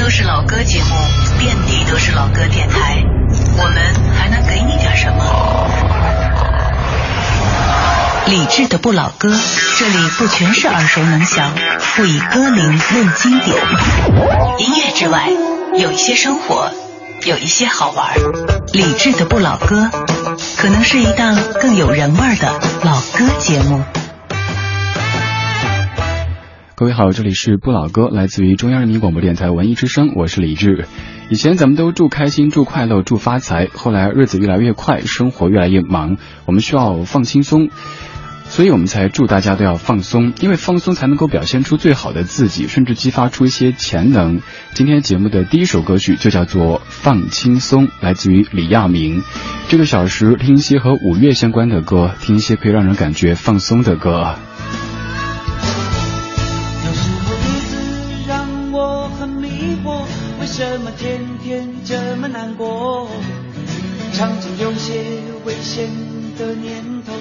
都是老歌节目，遍地都是老歌电台，我们还能给你点什么？理智的不老歌，这里不全是耳熟能详，不以歌龄论经典。音乐之外，有一些生活，有一些好玩。理智的不老歌，可能是一档更有人味的老歌节目。各位好，这里是不老歌，来自于中央人民广播电台文艺之声，我是李志。以前咱们都祝开心、祝快乐、祝发财，后来日子越来越快，生活越来越忙，我们需要放轻松，所以我们才祝大家都要放松，因为放松才能够表现出最好的自己，甚至激发出一些潜能。今天节目的第一首歌曲就叫做《放轻松》，来自于李亚明。这个小时听一些和五月相关的歌，听一些可以让人感觉放松的歌。为什么天天这么难过？常常有些危险的念头，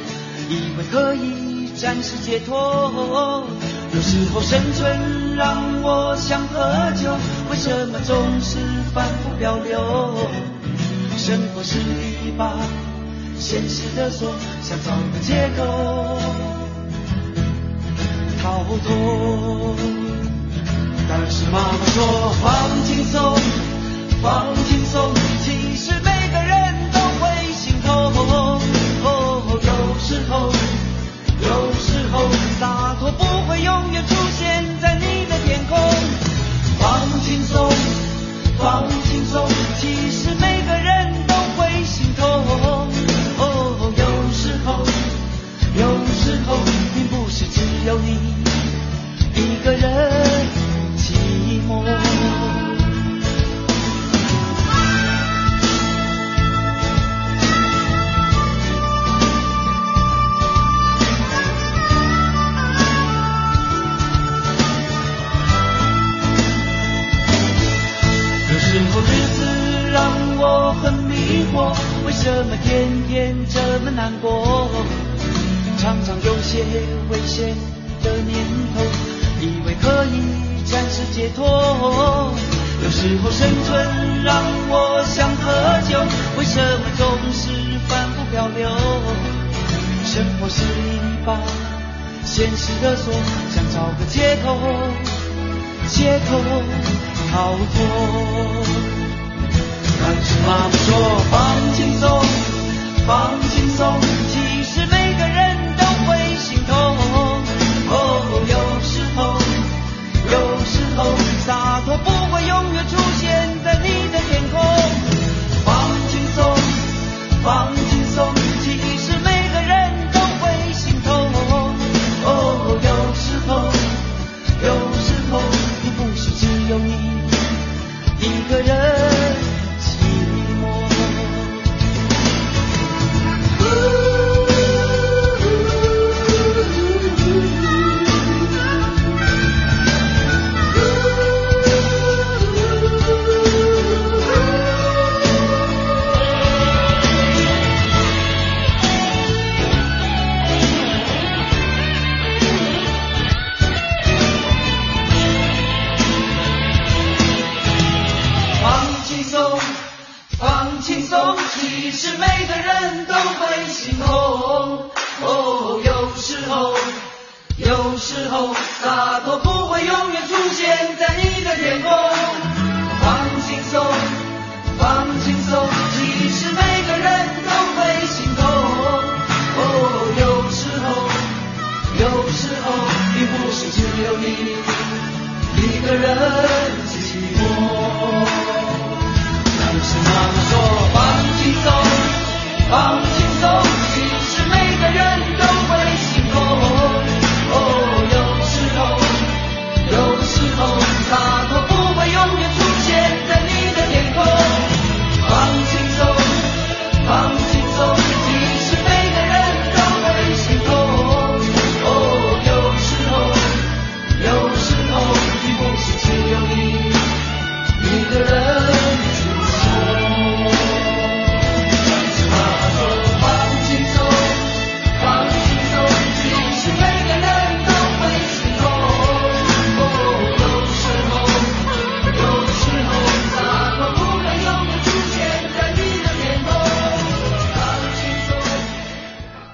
以为可以暂时解脱。有时候生存让我想喝酒，为什么总是反复漂流？生活是一把现实的锁，想找个借口逃脱。但是妈妈说放轻松，放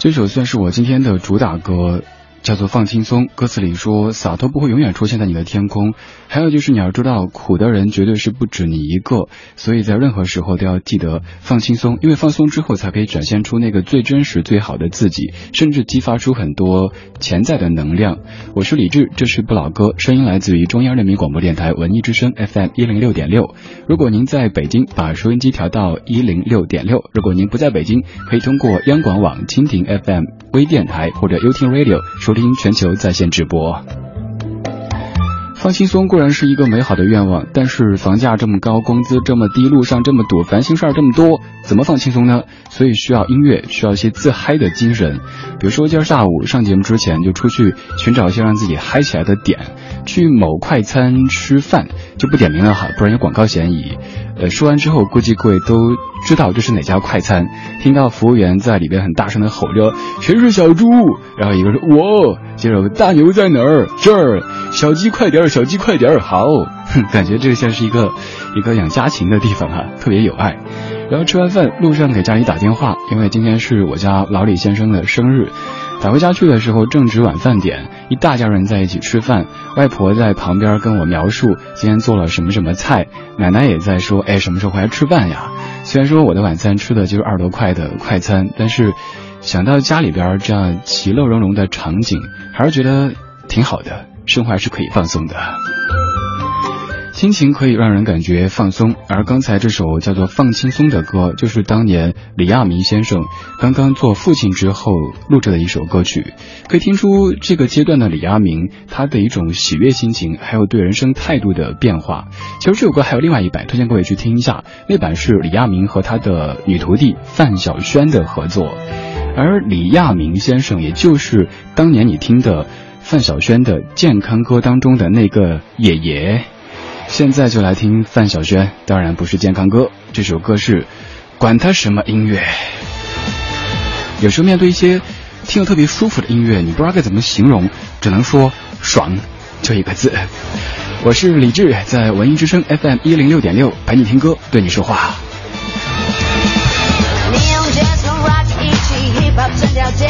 这首算是我今天的主打歌。叫做放轻松，歌词里说洒脱不会永远出现在你的天空。还有就是你要知道，苦的人绝对是不止你一个，所以在任何时候都要记得放轻松，因为放松之后才可以展现出那个最真实、最好的自己，甚至激发出很多潜在的能量。我是李志，这是不老歌，声音来自于中央人民广播电台文艺之声 FM 一零六点六。如果您在北京，把收音机调到一零六点六；如果您不在北京，可以通过央广网、蜻蜓 FM 微电台或者 UT Radio 收。听全球在线直播，放轻松固然是一个美好的愿望，但是房价这么高，工资这么低，路上这么堵，烦心事儿这么多，怎么放轻松呢？所以需要音乐，需要一些自嗨的精神。比如说今儿下午上节目之前就出去寻找一些让自己嗨起来的点，去某快餐吃饭，就不点名了哈，不然有广告嫌疑。呃，说完之后，估计各位都知道这是哪家快餐。听到服务员在里边很大声的吼着“全是小猪”，然后一个说“我”，接着大牛在哪儿？这儿，小鸡快点儿，小鸡快点儿，好，感觉这像是一个一个养家禽的地方哈，特别有爱。然后吃完饭，路上给家里打电话，因为今天是我家老李先生的生日。打回家去的时候，正值晚饭点，一大家人在一起吃饭。外婆在旁边跟我描述今天做了什么什么菜，奶奶也在说：“哎，什么时候回来吃饭呀？”虽然说我的晚餐吃的就是二十多块的快餐，但是想到家里边这样其乐融融的场景，还是觉得挺好的，生活还是可以放松的。心情可以让人感觉放松，而刚才这首叫做《放轻松》的歌，就是当年李亚明先生刚刚做父亲之后录制的一首歌曲。可以听出这个阶段的李亚明他的一种喜悦心情，还有对人生态度的变化。其实这首歌还有另外一版，推荐各位去听一下。那版是李亚明和他的女徒弟范晓萱的合作，而李亚明先生也就是当年你听的范晓萱的健康歌当中的那个爷爷。现在就来听范晓萱，当然不是健康歌，这首歌是《管他什么音乐》。有时候面对一些听着特别舒服的音乐，你不知道该怎么形容，只能说爽，就一个字。我是李志，在文艺之声 FM 一零六点六陪你听歌，对你说话。Hip hop 条街，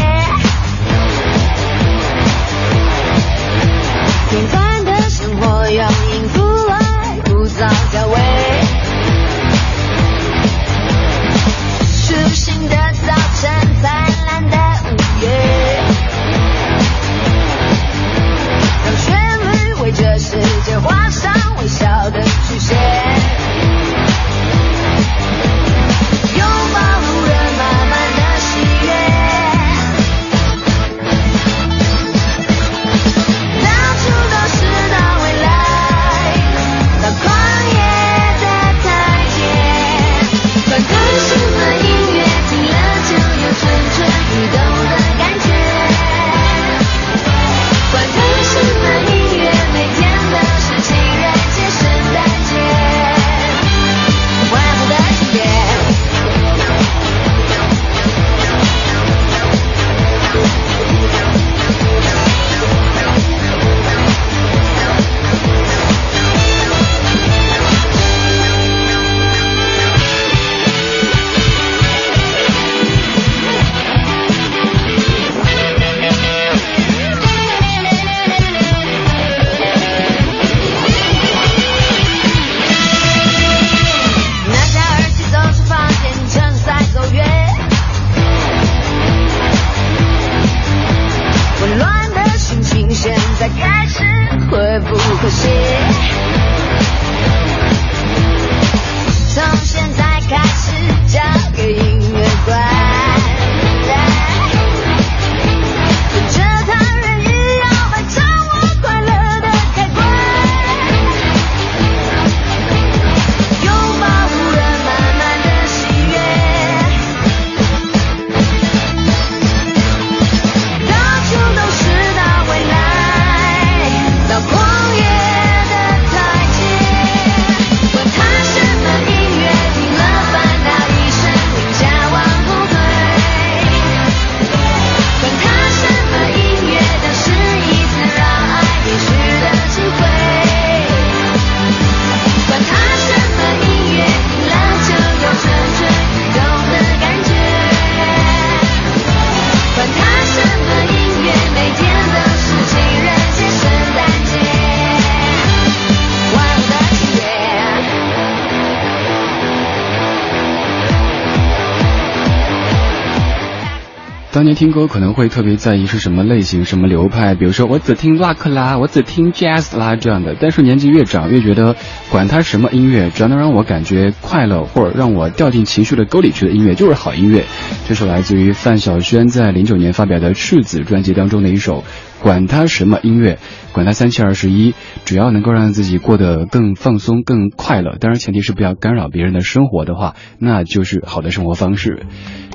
年听歌可能会特别在意是什么类型、什么流派，比如说我只听 rock 啦，我只听 jazz 啦这样的。但是年纪越长，越觉得管它什么音乐，只要能让我感觉快乐，或者让我掉进情绪的沟里去的音乐，就是好音乐。这是来自于范晓萱在零九年发表的《赤子》专辑当中的一首。管他什么音乐，管他三七二十一，只要能够让自己过得更放松、更快乐，当然前提是不要干扰别人的生活的话，那就是好的生活方式。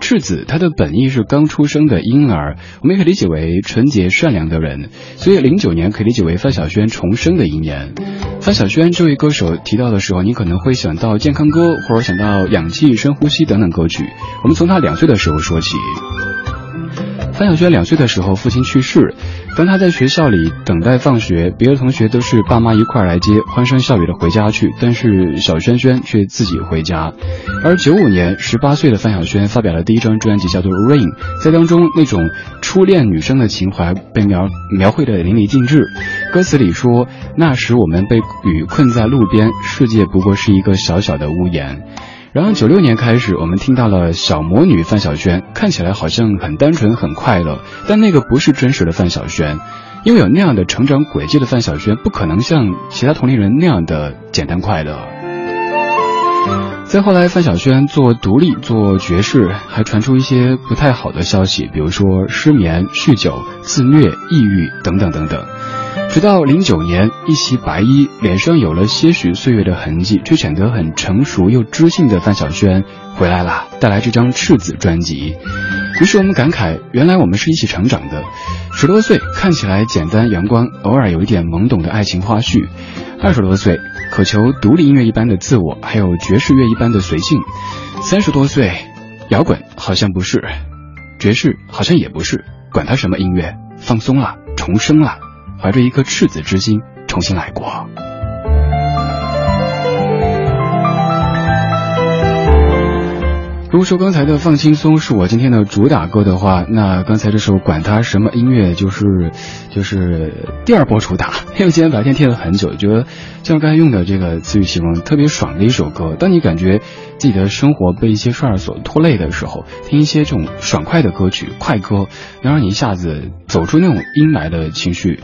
赤子，它的本意是刚出生的婴儿，我们也可以理解为纯洁善良的人，所以零九年可以理解为范晓萱重生的一年。范晓萱这位歌手提到的时候，你可能会想到健康歌，或者想到氧气、深呼吸等等歌曲。我们从他两岁的时候说起。范晓萱两岁的时候，父亲去世。当他在学校里等待放学，别的同学都是爸妈一块儿来接，欢声笑语的回家去，但是小萱萱却自己回家。而九五年，十八岁的范晓萱发表了第一张专辑，叫做《Rain》，在当中那种初恋女生的情怀被描描绘的淋漓尽致。歌词里说：“那时我们被雨困在路边，世界不过是一个小小的屋檐。”然后九六年开始，我们听到了小魔女范晓萱，看起来好像很单纯很快乐，但那个不是真实的范晓萱，因为有那样的成长轨迹的范晓萱，不可能像其他同龄人那样的简单快乐。再后来，范晓萱做独立做爵士，还传出一些不太好的消息，比如说失眠、酗酒、自虐、抑郁等等等等。直到零九年，一袭白衣，脸上有了些许岁月的痕迹，却显得很成熟又知性的范晓萱回来了，带来这张《赤子》专辑。于是我们感慨，原来我们是一起成长的。十多岁看起来简单阳光，偶尔有一点懵懂的爱情花絮；二十多岁渴求独立音乐一般的自我，还有爵士乐一般的随性；三十多岁，摇滚好像不是，爵士好像也不是，管他什么音乐，放松了，重生了。怀着一颗赤子之心，重新来过。如果说刚才的放轻松是我今天的主打歌的话，那刚才这首管他什么音乐就是就是第二波主打。因为今天白天听了很久，觉得像刚才用的这个词语形容特别爽的一首歌。当你感觉自己的生活被一些事儿所拖累的时候，听一些这种爽快的歌曲、快歌，能让你一下子走出那种阴霾的情绪。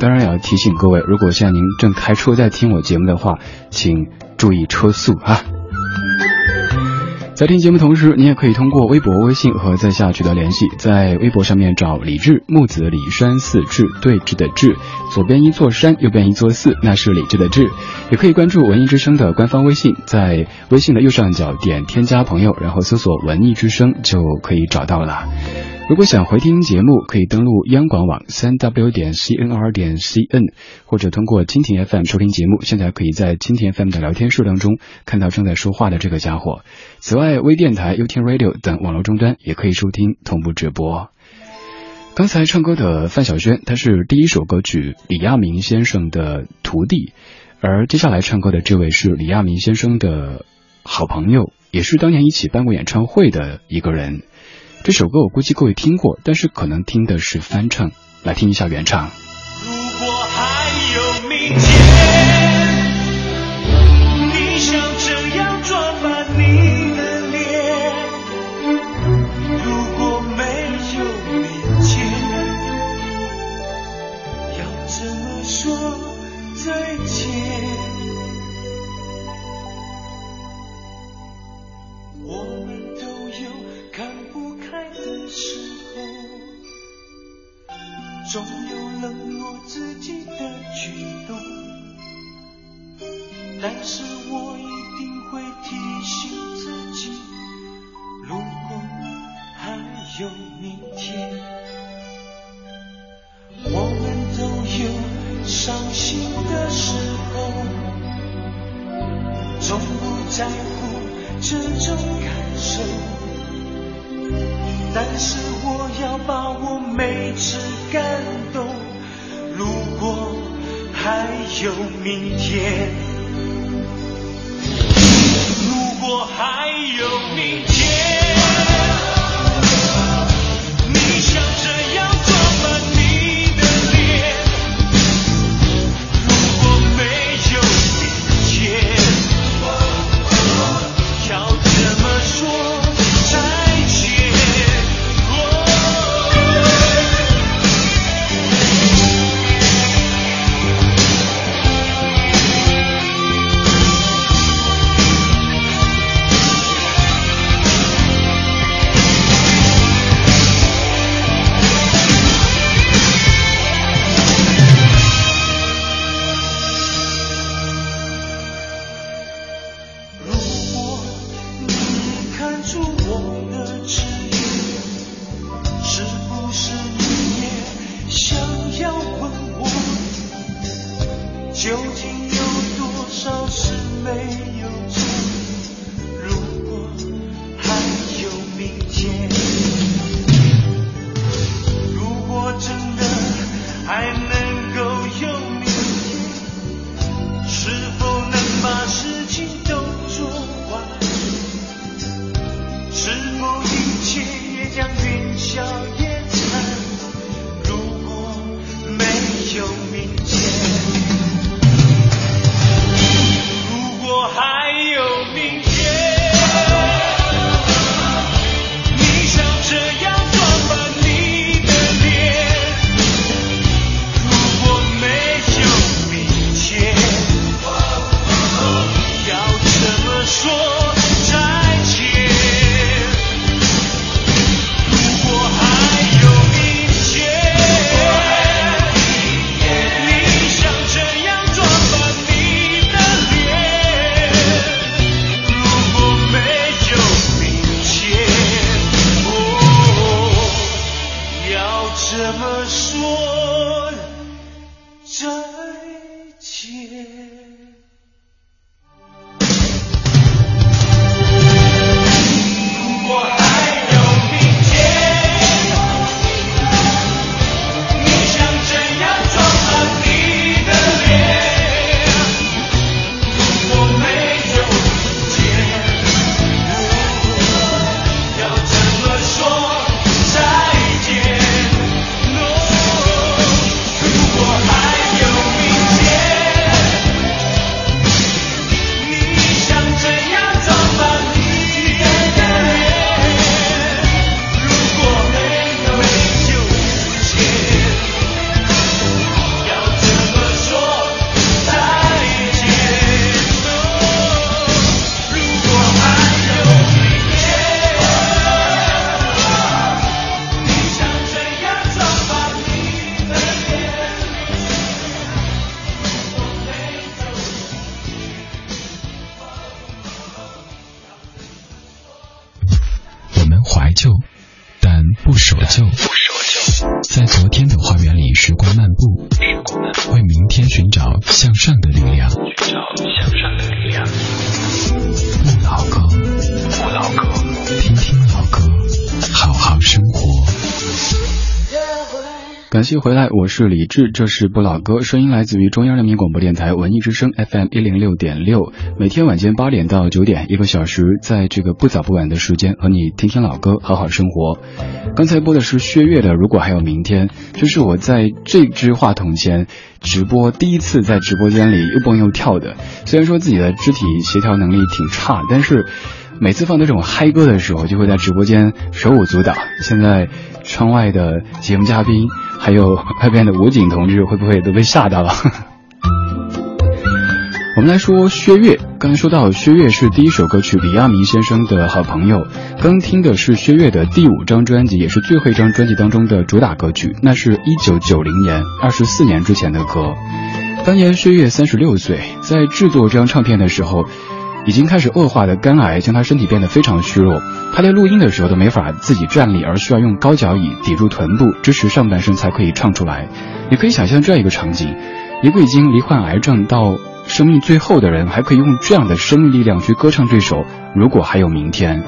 当然也要提醒各位，如果现在您正开车在听我节目的话，请注意车速啊。在听节目同时，你也可以通过微博、微信和在下取得联系。在微博上面找李志木子李山寺志对峙的志，左边一座山，右边一座寺，那是李志的志。也可以关注文艺之声的官方微信，在微信的右上角点添加朋友，然后搜索文艺之声就可以找到了。如果想回听节目，可以登录央广网三 w 点 cnr 点 cn，或者通过蜻蜓 FM 收听节目。现在可以在蜻蜓 FM 的聊天室当中看到正在说话的这个家伙。此外，微电台、优听 Radio 等网络终端也可以收听同步直播。刚才唱歌的范晓萱，她是第一首歌曲李亚明先生的徒弟，而接下来唱歌的这位是李亚明先生的好朋友，也是当年一起办过演唱会的一个人。这首歌我估计各位听过，但是可能听的是翻唱，来听一下原唱。如果还有明天，怎么说再见我是李志，这是不老歌，声音来自于中央人民广播电台文艺之声 FM 一零六点六，每天晚间八点到九点，一个小时，在这个不早不晚的时间和你听听老歌，好好生活。刚才播的是薛岳的《如果还有明天》，这是我在这支话筒前直播第一次在直播间里又蹦又跳的。虽然说自己的肢体协调能力挺差，但是每次放这种嗨歌的时候，就会在直播间手舞足蹈。现在窗外的节目嘉宾。还有外边的武警同志会不会都被吓到了？我们来说薛岳，刚才说到薛岳是第一首歌曲李亚明先生的好朋友，刚听的是薛岳的第五张专辑，也是最后一张专辑当中的主打歌曲，那是一九九零年，二十四年之前的歌。当年薛岳三十六岁，在制作这张唱片的时候。已经开始恶化的肝癌将他身体变得非常虚弱，他连录音的时候都没法自己站立，而需要用高脚椅抵住臀部，支持上半身才可以唱出来。你可以想象这样一个场景：一个已经罹患癌症到生命最后的人，还可以用这样的生命力量去歌唱这首《如果还有明天》。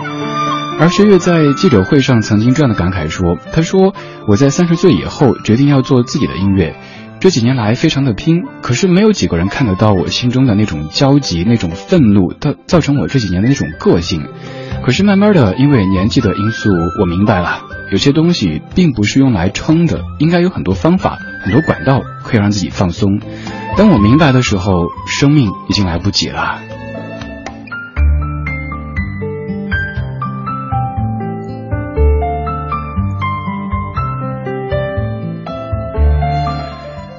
而薛岳在记者会上曾经这样的感慨说：“他说我在三十岁以后决定要做自己的音乐。”这几年来非常的拼，可是没有几个人看得到我心中的那种焦急、那种愤怒，造造成我这几年的那种个性。可是慢慢的，因为年纪的因素，我明白了，有些东西并不是用来撑的，应该有很多方法、很多管道可以让自己放松。当我明白的时候，生命已经来不及了。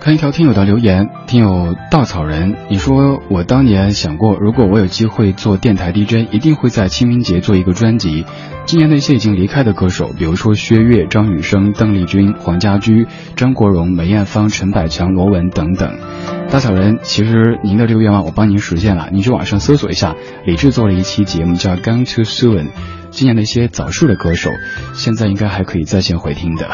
看一条听友的留言，听友稻草人，你说我当年想过，如果我有机会做电台 DJ，一定会在清明节做一个专辑。今年那些已经离开的歌手，比如说薛岳、张雨生、邓丽君、黄家驹、张国荣、梅艳芳、陈百强、罗文等等。稻草人，其实您的这个愿望我帮您实现了，您去网上搜索一下，李志做了一期节目叫《Gone Too Soon》，今年那些早逝的歌手，现在应该还可以在线回听的。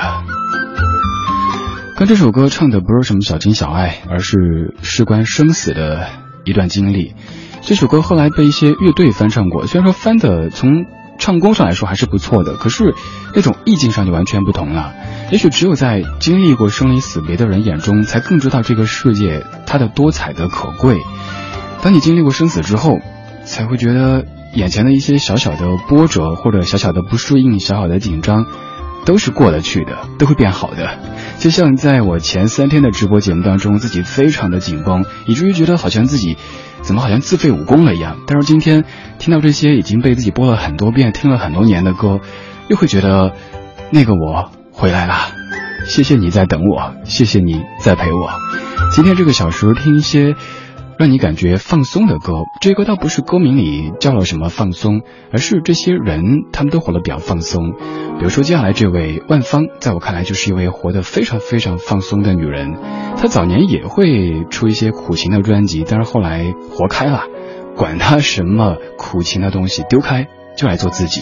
但这首歌唱的不是什么小情小爱，而是事关生死的一段经历。这首歌后来被一些乐队翻唱过，虽然说翻的从唱功上来说还是不错的，可是那种意境上就完全不同了。也许只有在经历过生离死别的人眼中，才更知道这个世界它的多彩的可贵。当你经历过生死之后，才会觉得眼前的一些小小的波折或者小小的不适应、小小的紧张，都是过得去的，都会变好的。就像在我前三天的直播节目当中，自己非常的紧绷，以至于觉得好像自己怎么好像自废武功了一样。但是今天听到这些已经被自己播了很多遍、听了很多年的歌，又会觉得那个我回来了。谢谢你在等我，谢谢你在陪我。今天这个小时听一些。让你感觉放松的歌，这些歌倒不是歌名里叫了什么放松，而是这些人他们都活得比较放松。比如说接下来这位万芳，在我看来就是一位活得非常非常放松的女人。她早年也会出一些苦情的专辑，但是后来活开了，管她什么苦情的东西，丢开就来做自己。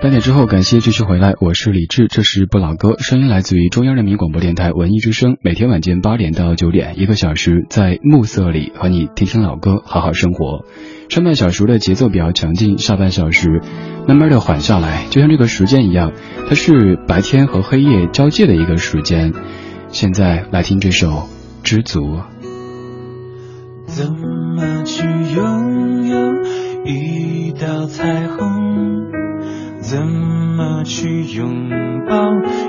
半点之后，感谢继续回来，我是李志，这是不老歌，声音来自于中央人民广播电台文艺之声，每天晚间八点到九点，一个小时在暮色里和你听听老歌，好好生活。上半小时的节奏比较强劲，下半小时慢慢的缓下来，就像这个时间一样，它是白天和黑夜交界的一个时间。现在来听这首《知足》。怎么去拥有一道彩虹？怎么去拥抱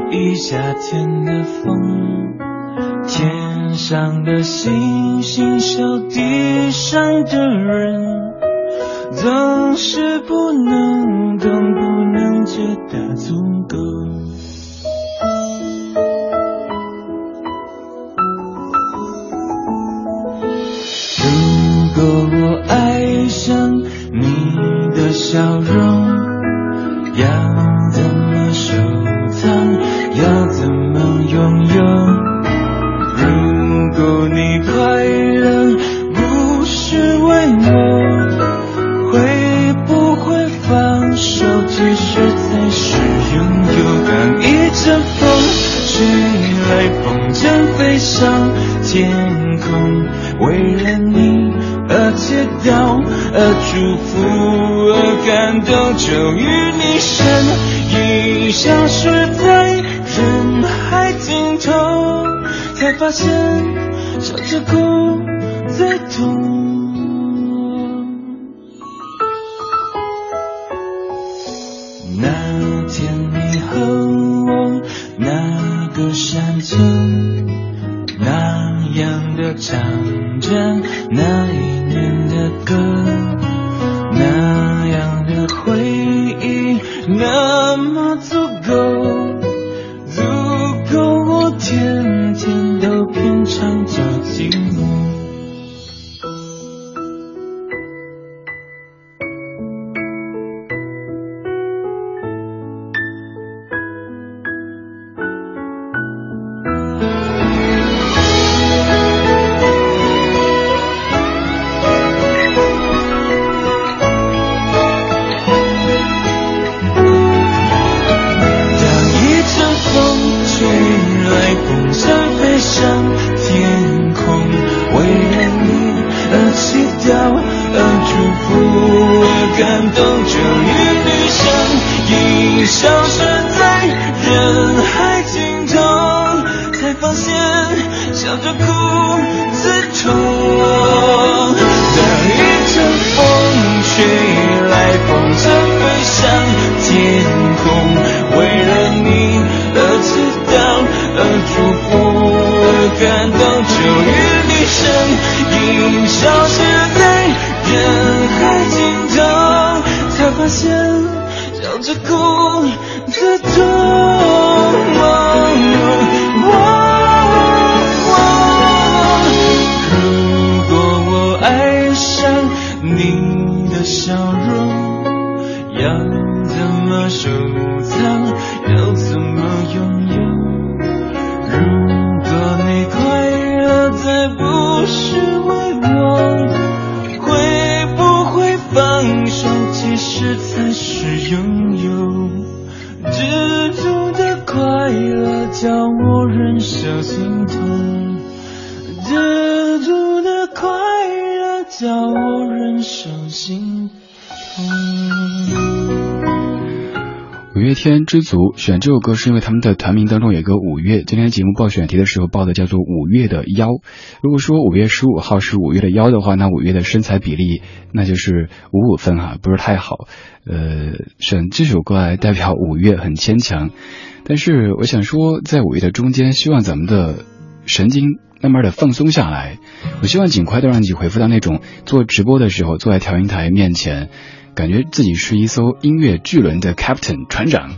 一夏天的风？天上的星星，笑地上的人，总是不能懂，不能觉得足够。如果我爱上你的笑容。要发现笑着哭知足选这首歌是因为他们的团名当中有个五月。今天节目报选题的时候报的叫做五月的腰。如果说五月十五号是五月的腰的话，那五月的身材比例那就是五五分哈，不是太好。呃，选这首歌来代表五月很牵强。但是我想说，在五月的中间，希望咱们的神经慢慢的放松下来。我希望尽快的让你回复到那种做直播的时候坐在调音台面前。感觉自己是一艘音乐巨轮的 captain 船长，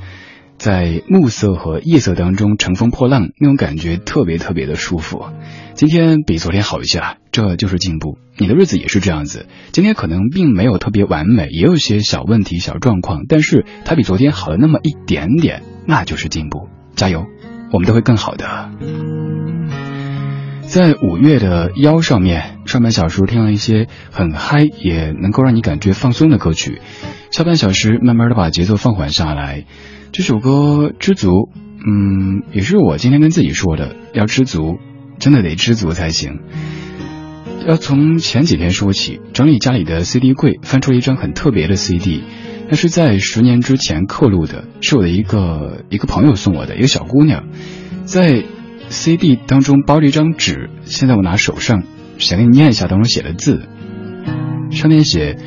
在暮色和夜色当中乘风破浪，那种感觉特别特别的舒服。今天比昨天好一些，这就是进步。你的日子也是这样子，今天可能并没有特别完美，也有些小问题、小状况，但是它比昨天好了那么一点点，那就是进步。加油，我们都会更好的。在五月的腰上面，上半小时听了一些很嗨，也能够让你感觉放松的歌曲，下半小时慢慢的把节奏放缓下来。这首歌知足，嗯，也是我今天跟自己说的，要知足，真的得知足才行。要从前几天说起，整理家里的 CD 柜，翻出一张很特别的 CD，那是在十年之前刻录的，是我的一个一个朋友送我的，一个小姑娘，在 CD 当中包着一张纸，现在我拿手上，想给你念一下当中写的字，上面写。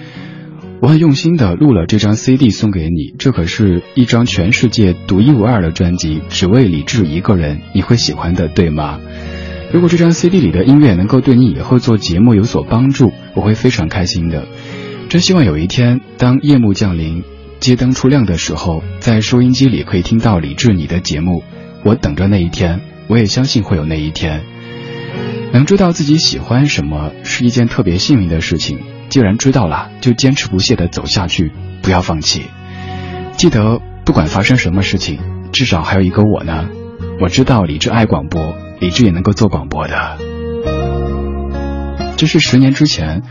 我很用心的录了这张 CD 送给你，这可是一张全世界独一无二的专辑，只为李志一个人，你会喜欢的，对吗？如果这张 CD 里的音乐能够对你以后做节目有所帮助，我会非常开心的。真希望有一天，当夜幕降临，街灯初亮的时候，在收音机里可以听到李志你的节目。我等着那一天，我也相信会有那一天。能知道自己喜欢什么是一件特别幸运的事情。既然知道了，就坚持不懈的走下去，不要放弃。记得，不管发生什么事情，至少还有一个我呢。我知道李志爱广播，李志也能够做广播的。这是十年之前，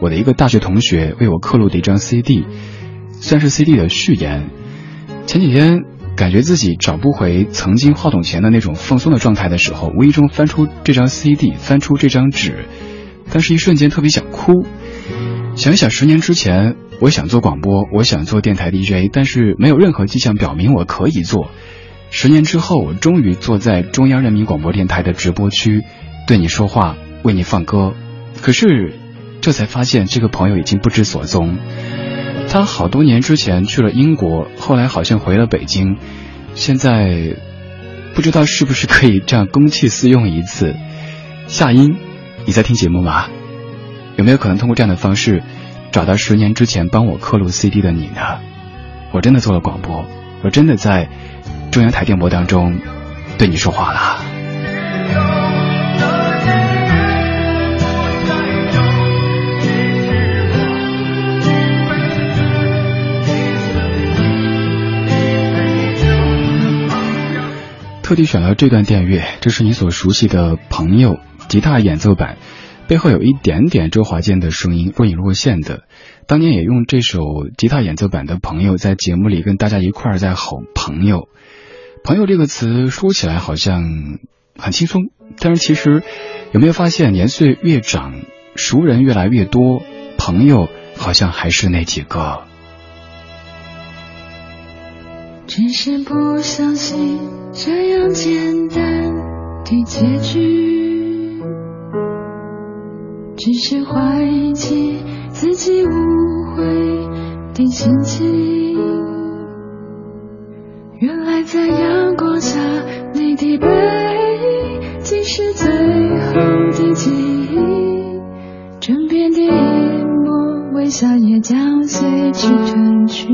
我的一个大学同学为我刻录的一张 CD，算是 CD 的序言。前几天感觉自己找不回曾经话筒前的那种放松的状态的时候，无意中翻出这张 CD，翻出这张纸，但是一瞬间特别想哭。想想，十年之前，我想做广播，我想做电台 DJ，但是没有任何迹象表明我可以做。十年之后，我终于坐在中央人民广播电台的直播区，对你说话，为你放歌。可是，这才发现这个朋友已经不知所踪。他好多年之前去了英国，后来好像回了北京，现在不知道是不是可以这样公器私用一次。夏音，你在听节目吗？有没有可能通过这样的方式，找到十年之前帮我刻录 CD 的你呢？我真的做了广播，我真的在中央台电波当中对你说话了。特地选了这段电乐，这是你所熟悉的朋友吉他演奏版。背后有一点点周华健的声音若隐若现的，当年也用这首吉他演奏版的朋友在节目里跟大家一块儿在吼朋友，朋友这个词说起来好像很轻松，但是其实有没有发现年岁越长，熟人越来越多，朋友好像还是那几个。只是不相信这样简单的结局。只是怀起自己误会的心情。原来在阳光下，你的背影竟是最后的记忆。枕边的一抹微笑也将随之褪去。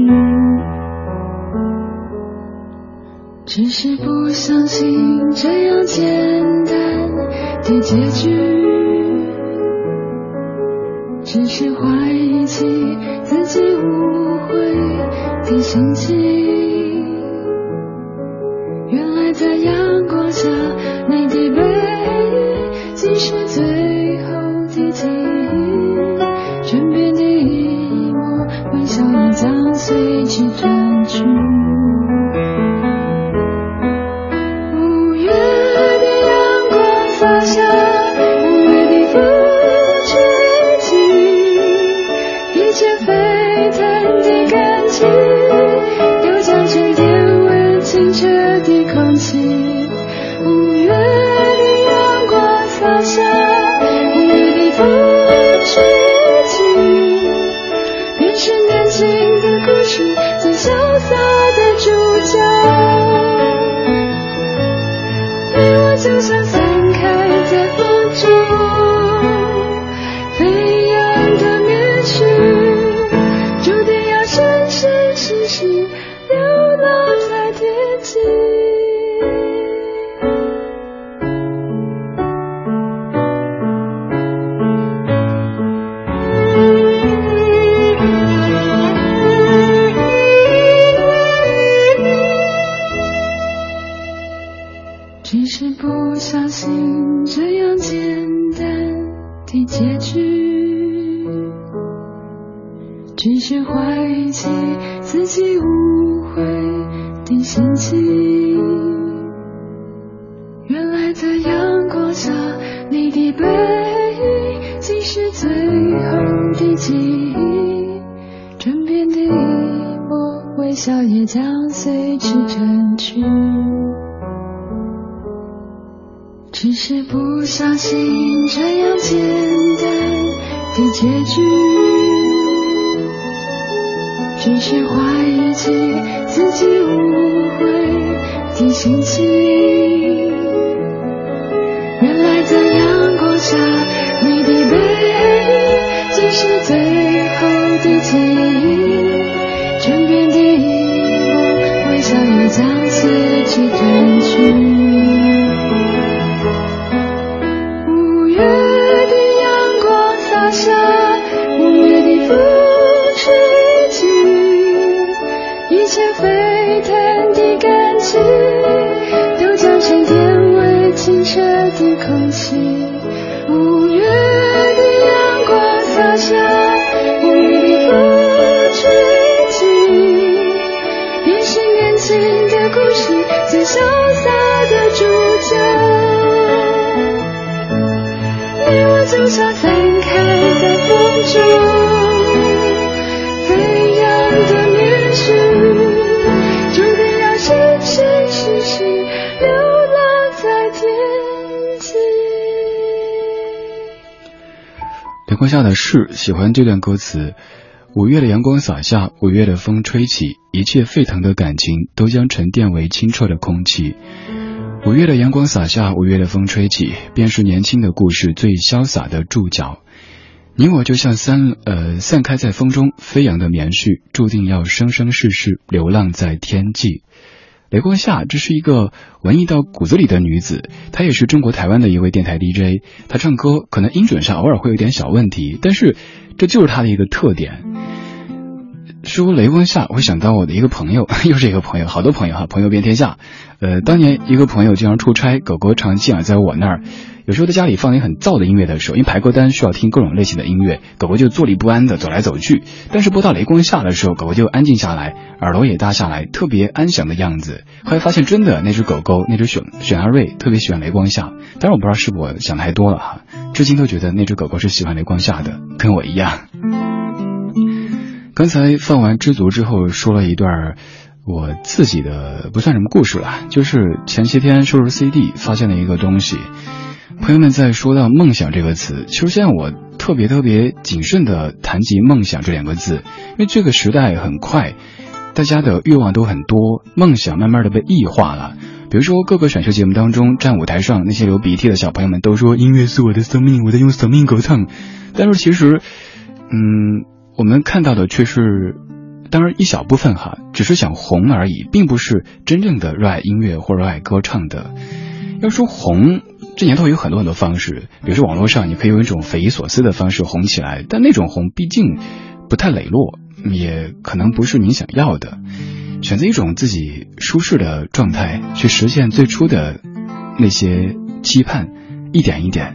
只是不相信这样简单的结局。只是怀疑起自己误会的心情。原来在阳光下，你的背影竟是最后的记忆。枕边的一抹微笑也将随之褪去。Jesus. 的心喜欢这段歌词。五月的阳光洒下，五月的风吹起，一切沸腾的感情都将沉淀为清澈的空气。五月的阳光洒下，五月的风吹起，便是年轻的故事最潇洒的注脚。你我就像散呃散开在风中飞扬的棉絮，注定要生生世世流浪在天际。雷光夏，这是一个文艺到骨子里的女子，她也是中国台湾的一位电台 DJ。她唱歌可能音准上偶尔会有点小问题，但是这就是她的一个特点。说雷光夏，我想到我的一个朋友，又是一个朋友，好多朋友哈，朋友遍天下。呃，当年一个朋友经常出差，狗狗常寄养在我那儿。有时候在家里放点很燥的音乐的时候，因为排歌单需要听各种类型的音乐，狗狗就坐立不安的走来走去。但是播到雷光下的时候，狗狗就安静下来，耳朵也耷下来，特别安详的样子。后来发现真的那只狗狗，那只雪雪阿瑞特别喜欢雷光夏，当然我不知道是我想太多了哈，至今都觉得那只狗狗是喜欢雷光夏的，跟我一样。刚才放完知足之后，说了一段我自己的不算什么故事了，就是前些天收拾 CD 发现了一个东西。朋友们在说到梦想这个词，其实现在我特别特别谨慎的谈及梦想这两个字，因为这个时代很快，大家的欲望都很多，梦想慢慢的被异化了。比如说各个选秀节目当中，站舞台上那些流鼻涕的小朋友们都说音乐是我的生命，我在用生命歌唱。但是其实，嗯，我们看到的却是，当然一小部分哈，只是想红而已，并不是真正的热爱音乐或热爱歌唱的。要说红。这年头有很多很多方式，比如说网络上你可以用一种匪夷所思的方式红起来，但那种红毕竟不太磊落，也可能不是你想要的。选择一种自己舒适的状态，去实现最初的那些期盼，一点一点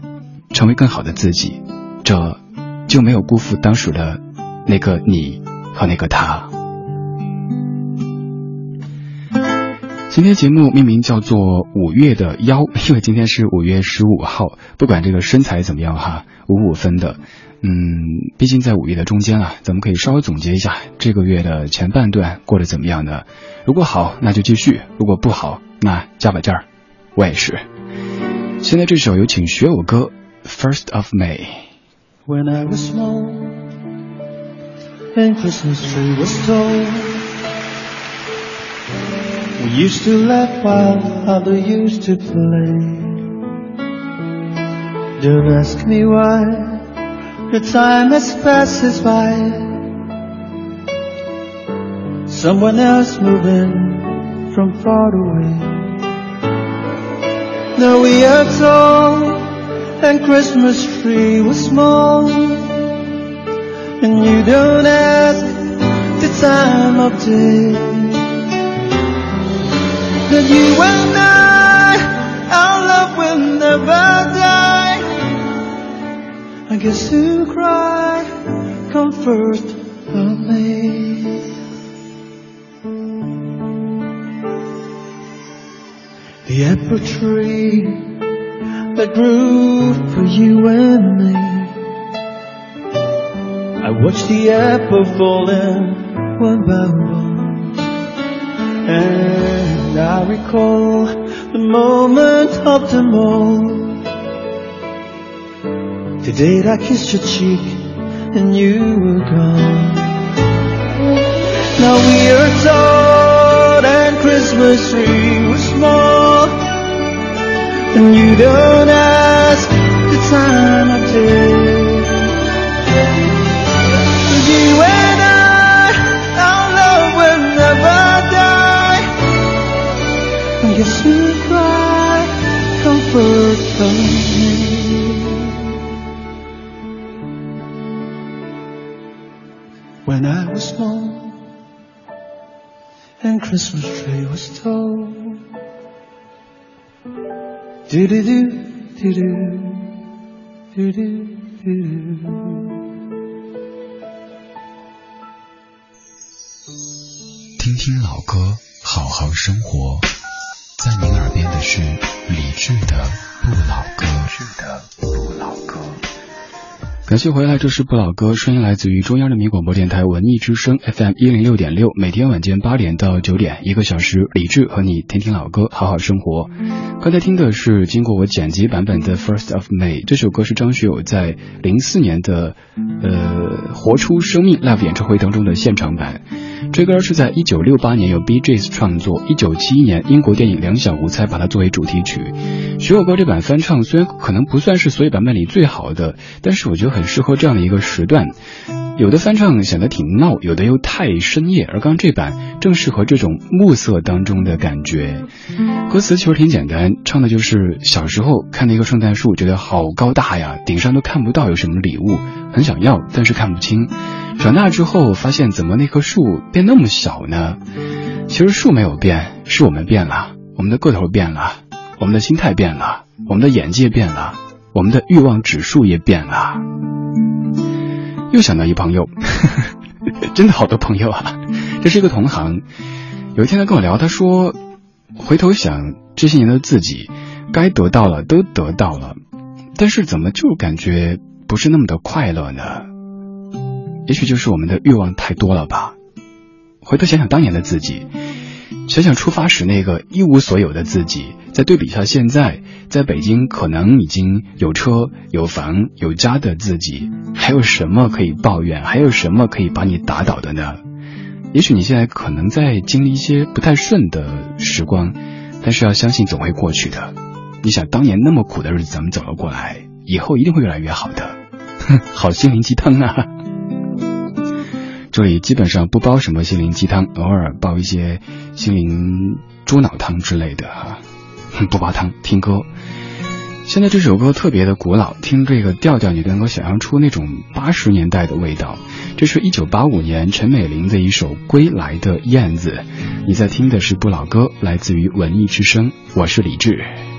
成为更好的自己，这就没有辜负当时的那个你和那个他。今天节目命名叫做五月的腰，因为今天是五月十五号。不管这个身材怎么样哈，五五分的，嗯，毕竟在五月的中间啊，咱们可以稍微总结一下这个月的前半段过得怎么样呢？如果好，那就继续；如果不好，那加把劲儿。我也是。现在这首有请学友歌《First of May》。When I was small and Christmas tree was tall, we used to laugh while others used to play. Don't ask me why, the time has passed us by. Someone else moving from far away. Now we are tall and Christmas tree was small and you don't ask the time of day that you and I our love will never die I guess to cry come first of me. The apple tree that grew for you and me. I watched the apple falling one by one. And I recall the moment of them all. The day that I kissed your cheek and you were gone. Now we are tall and Christmas tree was small. And you don't ask the time of day. You and I, our love will never die. Guess you cry, comfort from me. When I was small and Christmas tree was tall. Do do do do do do do do. 听听老歌，好好生活。在您耳边的是理智的不老歌。不老歌。感谢回来，这是不老歌，声音来自于中央人民广播电台文艺之声 FM 一零六点六，每天晚间八点到九点，一个小时，李志和你听听老歌，好好生活。刚才听的是经过我剪辑版本的《First of May》，这首歌是张学友在零四年的呃《活出生命》Live 演唱会当中的现场版。这歌是在一九六八年由 B J S 创作，一九七一年英国电影《两小无猜》把它作为主题曲。学友歌这版翻唱虽然可能不算是所有版本里最好的，但是我觉得很适合这样的一个时段。有的翻唱显得挺闹，有的又太深夜，而刚这版正适合这种暮色当中的感觉。歌词其实挺简单，唱的就是小时候看那个圣诞树，觉得好高大呀，顶上都看不到有什么礼物，很想要，但是看不清。长大之后发现，怎么那棵树变那么小呢？其实树没有变，是我们变了，我们的个头变了，我们的心态变了，我们的眼界变了，我们的欲望指数也变了。又想到一朋友，真的好多朋友啊！这是一个同行，有一天他跟我聊，他说，回头想这些年的自己，该得到了都得到了，但是怎么就感觉不是那么的快乐呢？也许就是我们的欲望太多了吧。回头想想当年的自己，想想出发时那个一无所有的自己，再对比一下现在在北京可能已经有车有房有家的自己，还有什么可以抱怨？还有什么可以把你打倒的呢？也许你现在可能在经历一些不太顺的时光，但是要相信总会过去的。你想当年那么苦的日子咱们走了过来，以后一定会越来越好的。哼，好心灵鸡汤啊！这里基本上不煲什么心灵鸡汤，偶尔煲一些心灵猪脑汤之类的哈，不煲汤，听歌。现在这首歌特别的古老，听这个调调，你能够想象出那种八十年代的味道。这是一九八五年陈美玲的一首《归来的燕子》，你在听的是不老歌，来自于文艺之声，我是李志。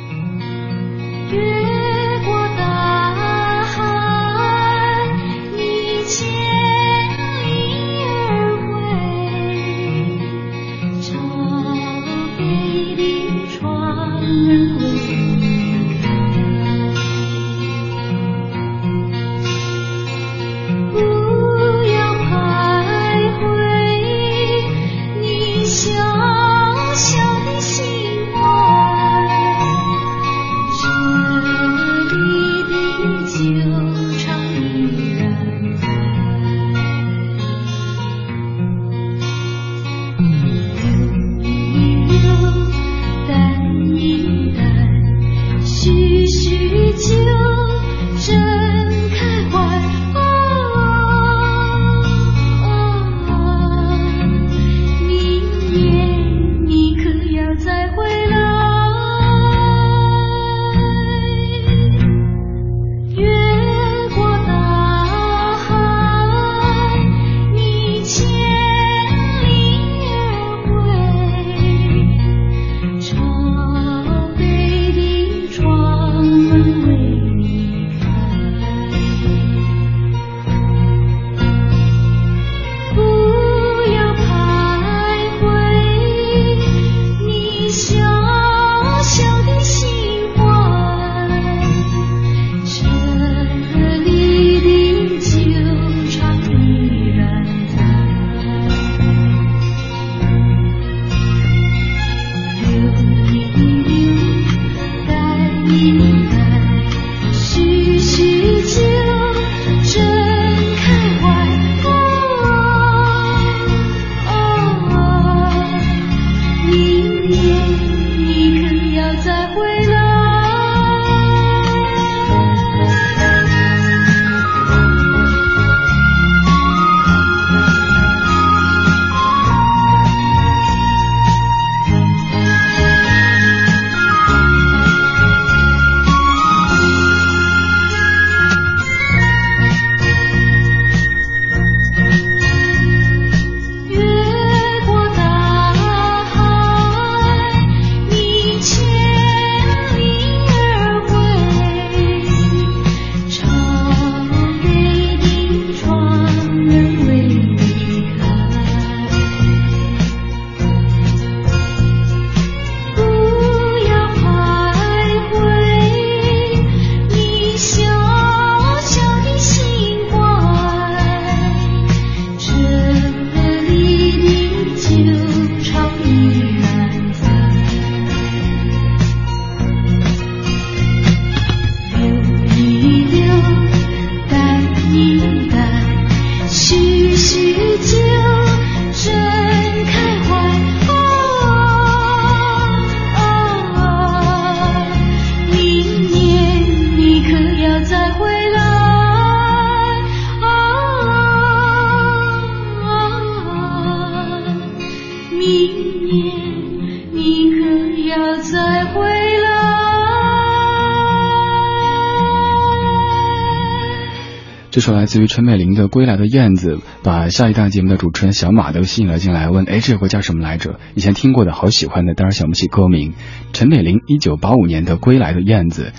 自于陈美玲的《归来的燕子》，把下一档节目的主持人小马都吸引了进来，问：哎，这首歌叫什么来着？以前听过的，好喜欢的，当然想不起歌名。陈美玲一九八五年的《归来的燕子》，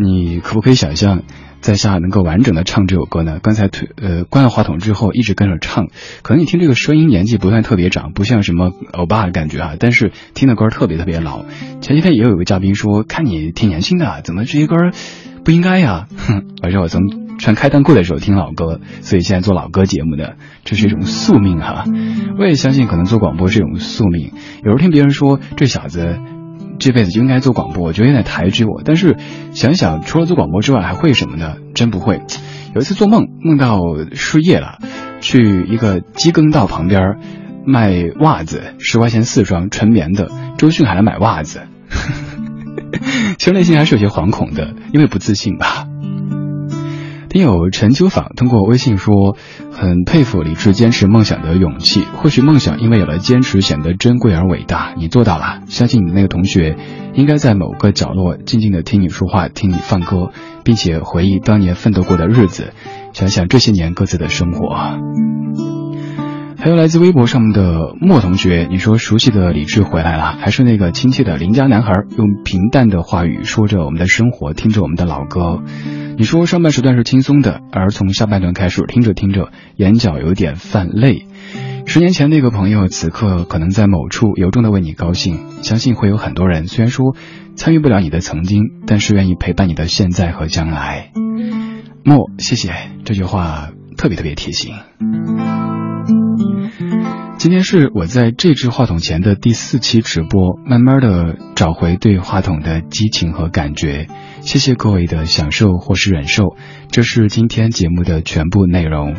你可不可以想象，在下能够完整的唱这首歌呢？刚才推呃关了话筒之后，一直跟着唱，可能你听这个声音年纪不算特别长，不像什么欧巴的感觉啊，但是听的歌特别特别老。前几天也有个嘉宾说，看你挺年轻的，怎么这些歌不应该呀？哼，而且我从。穿开裆裤的时候听老歌，所以现在做老歌节目的，这是一种宿命哈。我也相信，可能做广播是一种宿命。有时候听别人说这小子这辈子就应该做广播，我觉得有点抬举我。但是想想，除了做广播之外，还会什么呢？真不会。有一次做梦，梦到失业了，去一个机耕道旁边卖袜子，十块钱四双，纯棉的。周迅还来买袜子，其实内心还是有些惶恐的，因为不自信吧。听友陈秋坊通过微信说，很佩服李志坚持梦想的勇气。或许梦想因为有了坚持，显得珍贵而伟大。你做到了，相信你那个同学，应该在某个角落静静的听你说话，听你放歌，并且回忆当年奋斗过的日子，想想这些年各自的生活。还有来自微博上面的莫同学，你说熟悉的李志回来了，还是那个亲切的邻家男孩，用平淡的话语说着我们的生活，听着我们的老歌。你说上半时段是轻松的，而从下半段开始，听着听着，眼角有点泛泪。十年前那个朋友，此刻可能在某处由衷的为你高兴。相信会有很多人，虽然说参与不了你的曾经，但是愿意陪伴你的现在和将来。莫，谢谢这句话特别特别贴心。今天是我在这支话筒前的第四期直播，慢慢的找回对话筒的激情和感觉。谢谢各位的享受或是忍受，这是今天节目的全部内容。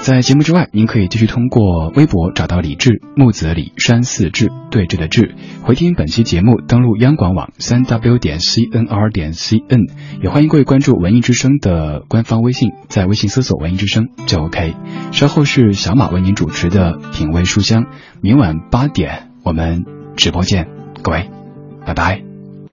在节目之外，您可以继续通过微博找到李志木子李山寺志对峙的志，回听本期节目，登录央广网三 w 点 cnr 点 cn，也欢迎各位关注文艺之声的官方微信，在微信搜索文艺之声就 OK。稍后是小马为您主持的品味书香，明晚八点我们直播见，各位，拜拜。